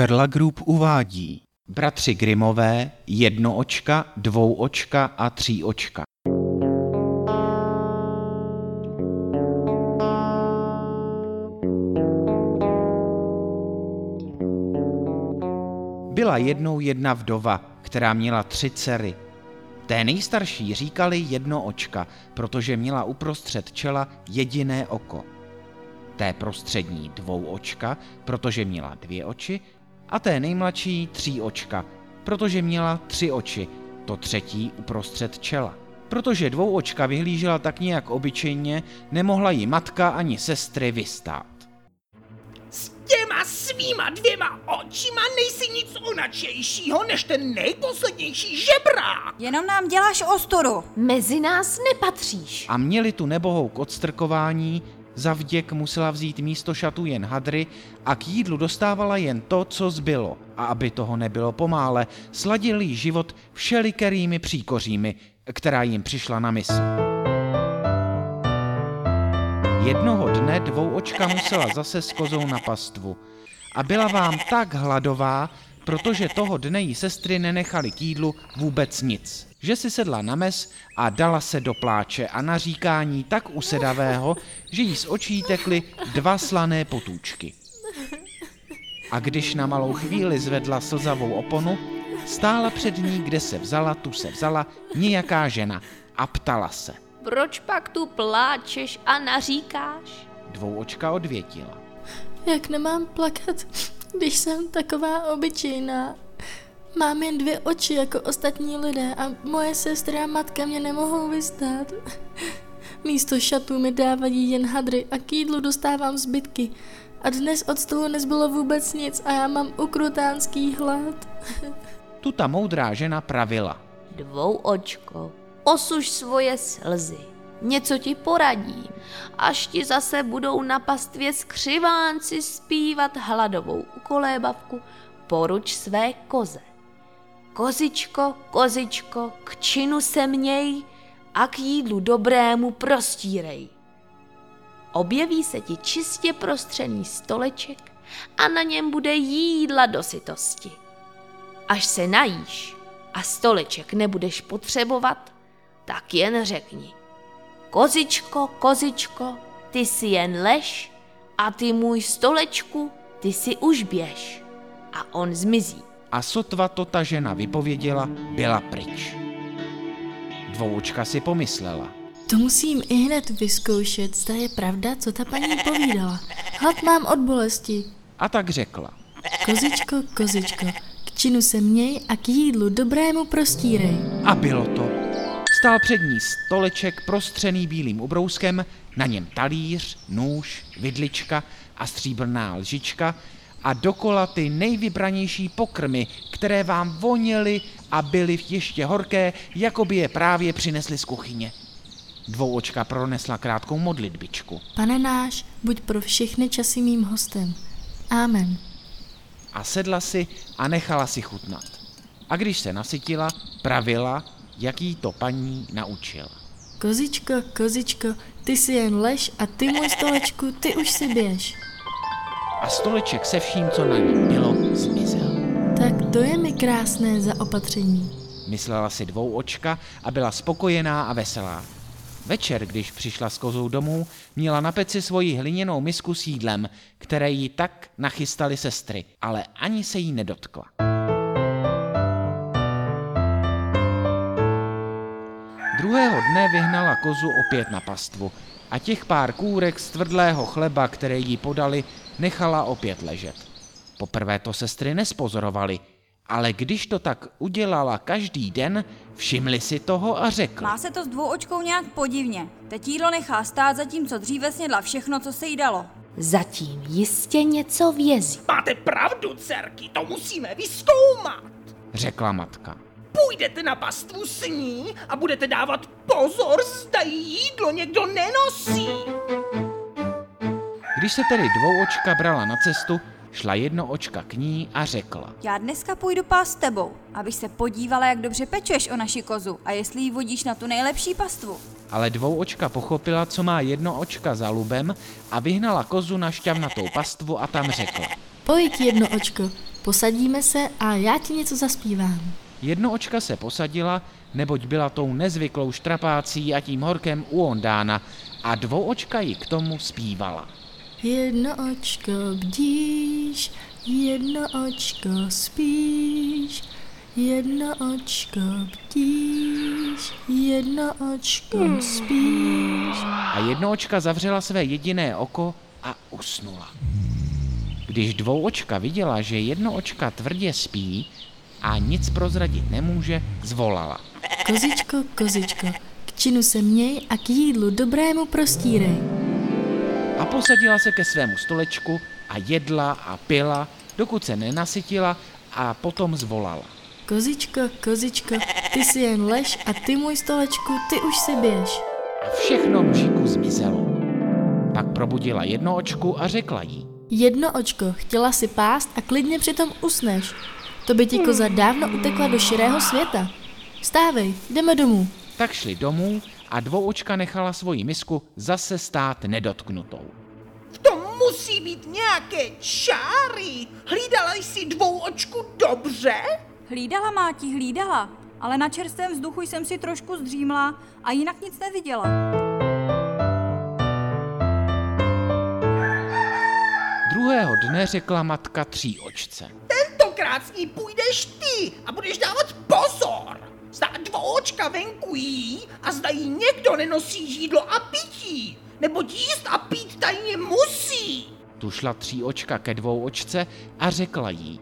Perla Group uvádí Bratři Grimové, jednoočka, dvouočka a tříočka. Byla jednou jedna vdova, která měla tři dcery. Té nejstarší říkali jednoočka, protože měla uprostřed čela jediné oko. Té prostřední dvouočka, protože měla dvě oči a té nejmladší tří očka, protože měla tři oči, to třetí uprostřed čela. Protože dvouočka vyhlížela tak nějak obyčejně, nemohla ji matka ani sestry vystát. S těma svýma dvěma očima nejsi nic onačejšího než ten nejposlednější žebrák. Jenom nám děláš ostudu. Mezi nás nepatříš. A měli tu nebohou k odstrkování, za vděk musela vzít místo šatů jen hadry a k jídlu dostávala jen to, co zbylo. A aby toho nebylo pomále, sladil jí život všelikerými příkořími, která jim přišla na mysl. Jednoho dne dvouočka musela zase s kozou na pastvu. A byla vám tak hladová, protože toho dne jí sestry nenechali k jídlu vůbec nic. Že si sedla na mes a dala se do pláče a na říkání tak usedavého, že jí z očí tekly dva slané potůčky. A když na malou chvíli zvedla slzavou oponu, stála před ní, kde se vzala, tu se vzala, nějaká žena a ptala se. Proč pak tu pláčeš a naříkáš? Dvouočka odvětila. Jak nemám plakat, když jsem taková obyčejná? Mám jen dvě oči jako ostatní lidé a moje sestra a matka mě nemohou vystát. Místo šatů mi dávají jen hadry a k jídlu dostávám zbytky. A dnes od stolu nezbylo vůbec nic a já mám ukrutánský hlad. Tu ta moudrá žena pravila. Dvou očko, osuž svoje slzy. Něco ti poradím, až ti zase budou na pastvě skřivánci zpívat hladovou ukolébavku, poruč své koze. Kozičko, kozičko, k činu se měj a k jídlu dobrému prostírej. Objeví se ti čistě prostřený stoleček a na něm bude jídla do sytosti. Až se najíš a stoleček nebudeš potřebovat, tak jen řekni. Kozičko, kozičko, ty si jen lež a ty můj stolečku, ty si už běž. A on zmizí. A sotva to ta žena vypověděla, byla pryč. Dvoučka si pomyslela. To musím i hned vyzkoušet, zda je pravda, co ta paní povídala. Hlad mám od bolesti. A tak řekla. Kozičko, kozičko, k činu se měj a k jídlu dobrému prostírej. A bylo to. Stál před ní stoleček prostřený bílým ubrouskem, na něm talíř, nůž, vidlička a stříbrná lžička a dokola ty nejvybranější pokrmy, které vám voněly a byly ještě horké, jako by je právě přinesli z kuchyně. Dvouočka pronesla krátkou modlitbičku Pane náš, buď pro všechny časy mým hostem. Amen. a sedla si a nechala si chutnat. A když se nasytila, pravila, jak jí to paní naučila. Kozičko, kozičko, ty si jen lež a ty můj stolečku, ty už si běž. A stoleček se vším, co na ní bylo, zmizel. Tak to je mi krásné zaopatření. Myslela si dvou očka a byla spokojená a veselá. Večer, když přišla s kozou domů, měla na peci svoji hliněnou misku s jídlem, které jí tak nachystali sestry, ale ani se jí nedotkla. Druhého dne vyhnala kozu opět na pastvu a těch pár kůrek z tvrdlého chleba, které jí podali, nechala opět ležet. Poprvé to sestry nespozorovali, ale když to tak udělala každý den, všimli si toho a řekli. Má se to s dvouočkou nějak podivně. Teď jídlo nechá stát, zatímco dříve snědla všechno, co se jí dalo. Zatím jistě něco vězí. Máte pravdu, dcerky, to musíme vyzkoumat. Řekla matka. Půjdete na pastvu s ní a budete dávat pozor, zda jí jídlo někdo nenosí. Když se tedy dvouočka brala na cestu, šla jednoočka k ní a řekla. Já dneska půjdu pás s tebou, abych se podívala, jak dobře pečuješ o naši kozu a jestli ji vodíš na tu nejlepší pastvu. Ale dvouočka pochopila, co má jednoočka za lubem a vyhnala kozu na šťavnatou pastvu a tam řekla. Pojď jedno očko, posadíme se a já ti něco zaspívám. Jednoočka se posadila, neboť byla tou nezvyklou štrapácí a tím horkem u Ondána a dvouočka ji k tomu zpívala. Jedno očko bdíš, jedno očko spíš, jedno očko bdíš, jedno očko spíš. A jednoočka zavřela své jediné oko a usnula. Když dvouočka viděla, že jednoočka tvrdě spí a nic prozradit nemůže, zvolala. Kozičko, kozičko, k činu se měj a k jídlu dobrému prostírej. Posadila se ke svému stolečku a jedla a pila, dokud se nenasytila a potom zvolala. Kozičko, kozičko, ty si jen lež a ty můj stolečku, ty už si běž. A všechno mužiku zmizelo. Pak probudila jednoočku a řekla jí. Jedno očko, chtěla si pást a klidně přitom usneš. To by ti koza dávno utekla do širého světa. Stávej, jdeme domů. Tak šli domů a dvouočka nechala svoji misku zase stát nedotknutou. Musí být nějaké čáry. Hlídala jsi dvou očku dobře? Hlídala, Máti, hlídala. Ale na čerstvém vzduchu jsem si trošku zdřímla a jinak nic neviděla. Druhého dne řekla matka tří očce. Tentokrát s ní půjdeš ty a budeš dávat pozor. Zda dvouočka venku jí a zda jí někdo nenosí jídlo a pití. Nebo jíst a pít tajně musí. Tu šla tří očka ke dvou očce a řekla jí.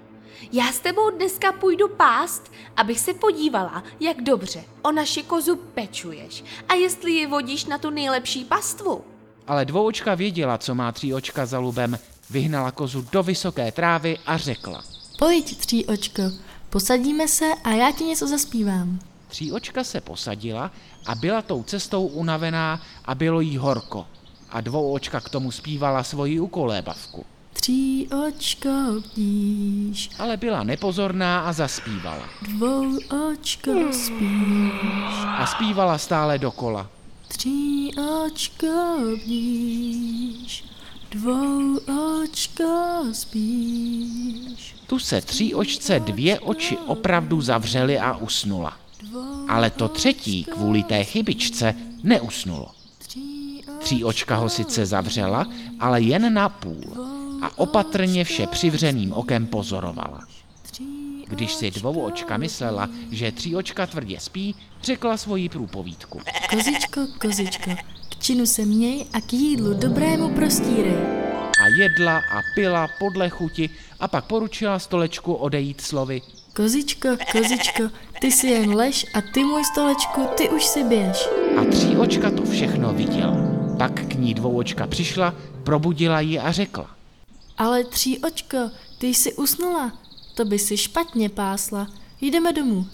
Já s tebou dneska půjdu pást, abych se podívala, jak dobře o naši kozu pečuješ a jestli ji vodíš na tu nejlepší pastvu. Ale dvouočka věděla, co má tří očka za lubem, vyhnala kozu do vysoké trávy a řekla. Pojď, tří očko, posadíme se a já ti něco zaspívám. Tří očka se posadila a byla tou cestou unavená a bylo jí horko. A dvou očka k tomu zpívala svoji ukolébavku. Tří očko bdíš, Ale byla nepozorná a zaspívala. dvou očko spíš. A zpívala stále dokola. Tří očko bdíš, dvou očko spíš. Tu se tří očce dvě oči opravdu zavřely a usnula. Ale to třetí kvůli té chybičce neusnulo. Tří očka ho sice zavřela, ale jen na půl a opatrně vše přivřeným okem pozorovala. Když si dvou očka myslela, že tří očka tvrdě spí, řekla svoji průpovídku. Kozičko, kozičko, k činu se měj a k jídlu dobrému prostírej. A jedla a pila podle chuti a pak poručila stolečku odejít slovy. Kozičko, kozičko, ty si jen lež a ty můj stolečku, ty už si běž. A tří očka to všechno viděla. Pak k ní dvou očka přišla, probudila ji a řekla. Ale tří očko, ty jsi usnula, to by si špatně pásla. Jdeme domů.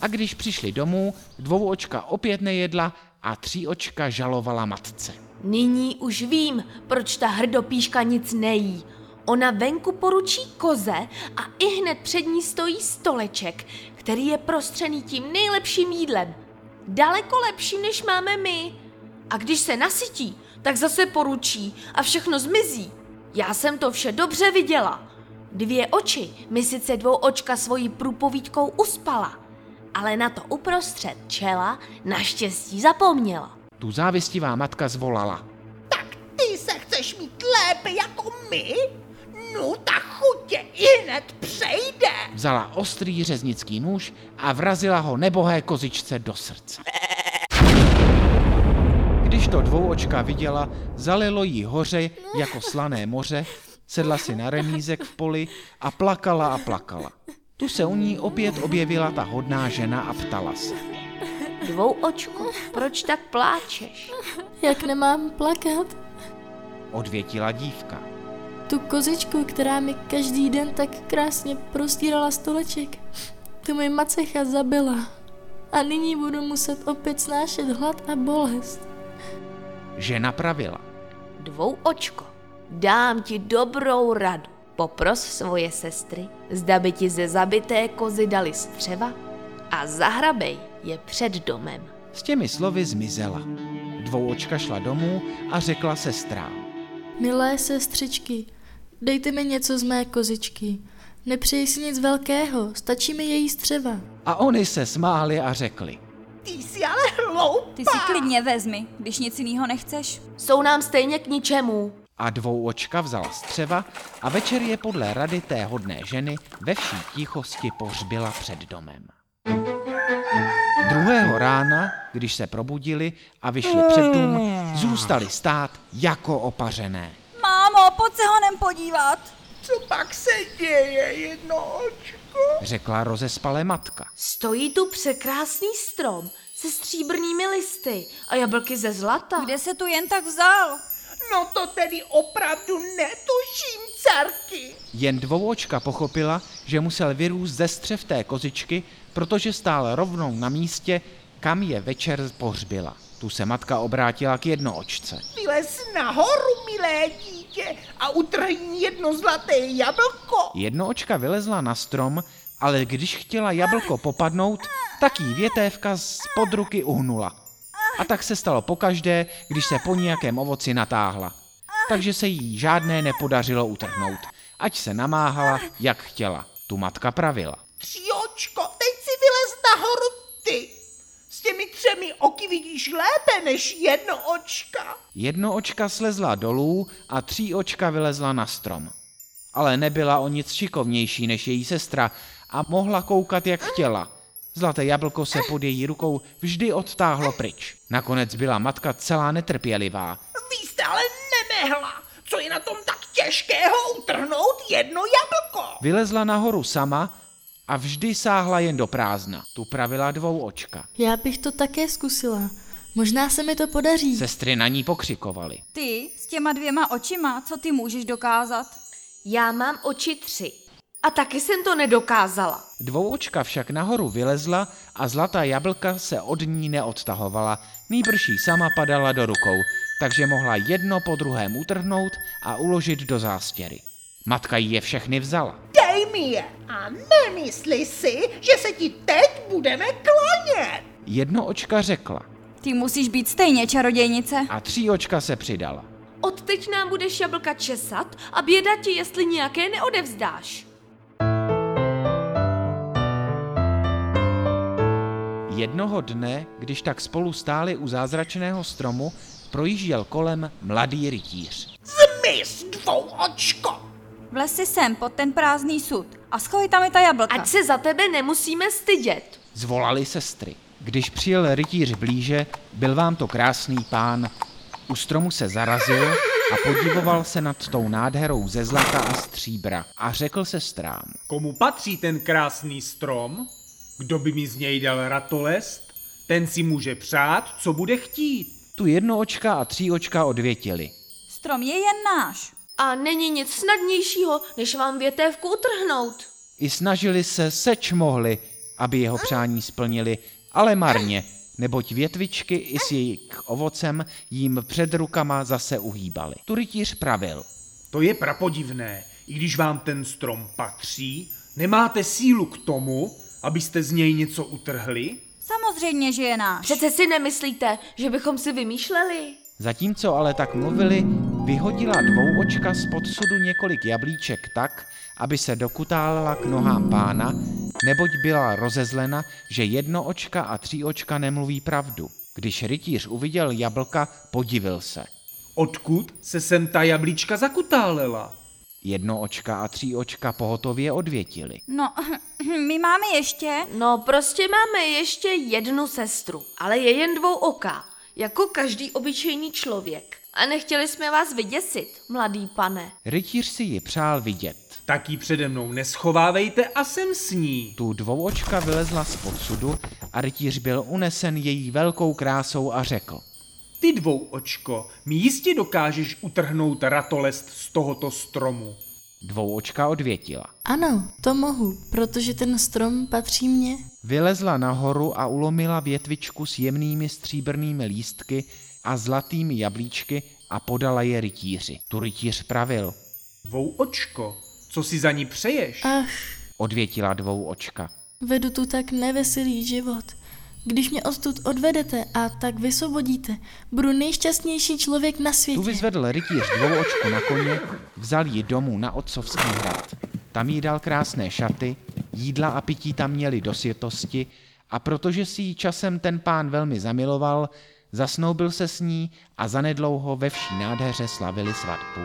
A když přišli domů, dvou očka opět nejedla a tří očka žalovala matce. Nyní už vím, proč ta hrdopíška nic nejí. Ona venku poručí koze a i hned před ní stojí stoleček, který je prostřený tím nejlepším jídlem. Daleko lepším, než máme my. A když se nasytí, tak zase poručí a všechno zmizí. Já jsem to vše dobře viděla. Dvě oči mi sice dvou očka svojí průpovídkou uspala, ale na to uprostřed čela naštěstí zapomněla. Tu závistivá matka zvolala. Tak ty se chceš mít lépe jako my? No, ta chutě i hned přejde. Vzala ostrý řeznický nůž a vrazila ho nebohé kozičce do srdce. Když to dvouočka viděla, zalilo jí hoře jako slané moře, sedla si na remízek v poli a plakala a plakala. Tu se u ní opět objevila ta hodná žena a ptala se. Dvou očko, proč tak pláčeš? Jak nemám plakat? Odvětila dívka. Tu kozičku, která mi každý den tak krásně prostírala stoleček, tu mi macecha zabila. A nyní budu muset opět snášet hlad a bolest. Žena pravila. Dvou očko, dám ti dobrou radu. Popros svoje sestry, zda by ti ze zabité kozy dali střeva a zahrabej je před domem. S těmi slovy zmizela. Dvouočka šla domů a řekla sestrám. Milé sestřičky, Dejte mi něco z mé kozičky. Nepřeji si nic velkého, stačí mi její střeva. A oni se smáli a řekli. Ty jsi ale hloupá. Ty si klidně vezmi, když nic jiného nechceš. Jsou nám stejně k ničemu. A dvouočka vzala střeva a večer je podle rady té hodné ženy ve vší tichosti pohřbila před domem. Druhého rána, když se probudili a vyšli před dům, zůstali stát jako opařené. Mámo, pojď se honem podívat. Co pak se děje, jedno očko? Řekla rozespalé matka. Stojí tu překrásný strom se stříbrnými listy a jablky ze zlata. Kde se tu jen tak vzal? No to tedy opravdu netuším, dcerky. Jen dvouočka pochopila, že musel vyrůst ze střev té kozičky, protože stál rovnou na místě, kam je večer pohřbila. Tu se matka obrátila k jednoočce. Vylez nahoru, milé dítě, a utrhni jedno zlaté jablko. Jednoočka vylezla na strom, ale když chtěla jablko popadnout, tak jí větévka z pod ruky uhnula. A tak se stalo pokaždé, když se po nějakém ovoci natáhla. Takže se jí žádné nepodařilo utrhnout, ať se namáhala, jak chtěla. Tu matka pravila. Tříočko, teď si vylez nahoru ty. Těmi třemi oky vidíš lépe než jedno očka. Jednoočka slezla dolů a tříočka vylezla na strom. Ale nebyla o nic šikovnější než její sestra a mohla koukat, jak chtěla. Zlaté jablko se pod její rukou vždy odtáhlo pryč. Nakonec byla matka celá netrpělivá. Vy jste ale nemehla. Co je na tom tak těžkého utrhnout jedno jablko? Vylezla nahoru sama a vždy sáhla jen do prázdna. Tu pravila dvou očka. Já bych to také zkusila. Možná se mi to podaří. Sestry na ní pokřikovaly. Ty s těma dvěma očima, co ty můžeš dokázat? Já mám oči tři. A taky jsem to nedokázala. Dvouočka však nahoru vylezla a zlatá jablka se od ní neodtahovala, nýbrž jí sama padala do rukou, takže mohla jedno po druhém utrhnout a uložit do zástěry. Matka jí je všechny vzala. Mi je a nemysli si, že se ti teď budeme klanět. Jednoočka řekla Ty musíš být stejně čarodějnice. a tříočka se přidala. Odteď nám budeš jablka česat a běda ti, jestli nějaké neodevzdáš. Jednoho dne, když tak spolu stáli u zázračného stromu, projížděl kolem mladý rytíř. Zmiz, dvou očko. Vlez si sem pod ten prázdný sud a schovej tam i ta jablka. Ať se za tebe nemusíme stydět. Zvolali sestry. Když přijel rytíř blíže, byl vám to krásný pán. U stromu se zarazil a podivoval se nad tou nádherou ze zlata a stříbra a řekl sestrám. Komu patří ten krásný strom? Kdo by mi z něj dal ratolest? Ten si může přát, co bude chtít. Tu jednoočka a tříočka odvětili. Strom je jen náš. A není nic snadnějšího, než vám větévku utrhnout. I snažili se, seč mohli, aby jeho přání splnili, ale marně, neboť větvičky i s jejich ovocem jim před rukama zase uhýbaly. Tu rytíř pravil. To je prapodivné. I když vám ten strom patří, nemáte sílu k tomu, abyste z něj něco utrhli? Samozřejmě, že je náš. Přece si nemyslíte, že bychom si vymýšleli? Zatímco ale tak mluvili, vyhodila dvouočka z podsudu několik jablíček tak, aby se dokutálela k nohám pána, neboť byla rozezlena, že jednoočka a tříočka nemluví pravdu. Když rytíř uviděl jablka, podivil se. Odkud se sem ta jablíčka zakutálela? Jednoočka a tříočka pohotově odvětili. No, my máme ještě. No, prostě máme ještě jednu sestru, ale je jen dvou oka, jako každý obyčejný člověk. A nechtěli jsme vás vyděsit, mladý pane. Rytíř si ji přál vidět. Tak ji přede mnou neschovávejte a sem s ní. Tu dvouočka vylezla z podsudu a rytíř byl unesen její velkou krásou a řekl. Ty dvou očko, mi jistě dokážeš utrhnout ratolest z tohoto stromu. Dvouočka odvětila. Ano, to mohu, protože ten strom patří mně. Vylezla nahoru a ulomila větvičku s jemnými stříbrnými lístky a zlatými jablíčky a podala je rytíři. Tu rytíř pravil. Dvou očko, co si za ní přeješ? Ach, Odvětila dvouočka. vedu tu tak neveselý život. Když mě odtud odvedete a tak vysvobodíte, budu nejšťastnější člověk na Tu světě. vyzvedl rytíř dvouočku na koně, vzal ji domů na otcovský hrad. Tam jí dal krásné šaty, jídla a pití tam měli do světosti a protože si ji časem ten pán velmi zamiloval, zasnoubil se s ní a zanedlouho ve vší nádheře slavili svatbu.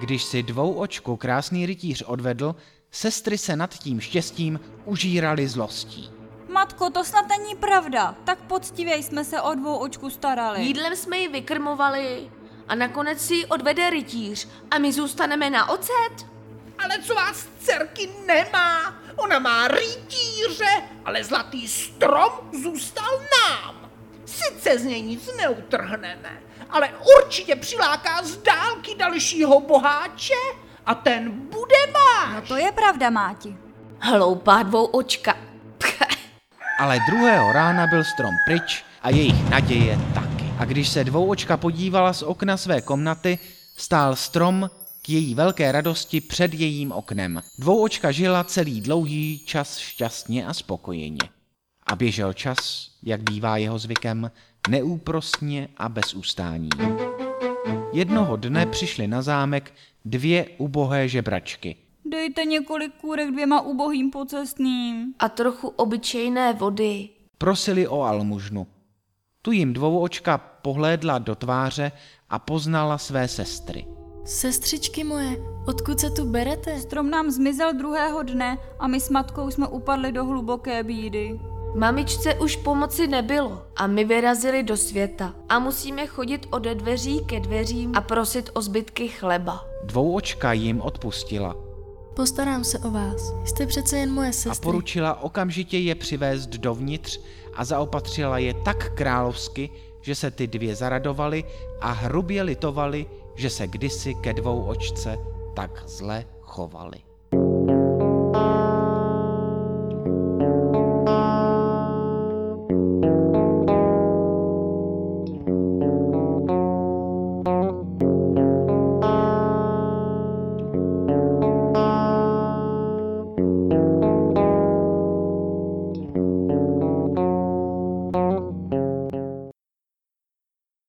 Když si dvouočku krásný rytíř odvedl, sestry se nad tím štěstím užírali zlostí. Matko, to snad není pravda. Tak poctivě jsme se o dvou očku starali. Jídlem jsme ji vykrmovali a nakonec si ji odvede rytíř a my zůstaneme na ocet. Ale co vás dcerky nemá? Ona má rytíře, ale zlatý strom zůstal nám. Sice z něj nic neutrhneme, ale určitě přiláká z dálky dalšího boháče a ten bude váš. No to je pravda, Máti. Hloupá dvou očka. Ale druhého rána byl strom pryč a jejich naděje taky. A když se dvouočka podívala z okna své komnaty, stál strom k její velké radosti před jejím oknem. Dvouočka žila celý dlouhý čas šťastně a spokojeně. A běžel čas, jak bývá jeho zvykem, neúprostně a bez ustání. Jednoho dne přišly na zámek dvě ubohé žebračky. Dejte několik kůrek dvěma ubohým pocestným. A trochu obyčejné vody. Prosili o almužnu. Tu jim dvouočka pohlédla do tváře a poznala své sestry. Sestřičky moje, odkud se tu berete? Strom nám zmizel druhého dne a my s matkou jsme upadli do hluboké bídy. Mamičce už pomoci nebylo a my vyrazili do světa a musíme chodit ode dveří ke dveřím a prosit o zbytky chleba. Dvouočka jim odpustila Postarám se o vás. Jste přece jen moje a sestry. poručila okamžitě je přivést dovnitř a zaopatřila je tak královsky, že se ty dvě zaradovali a hrubě litovali, že se kdysi ke dvou očce tak zle chovali.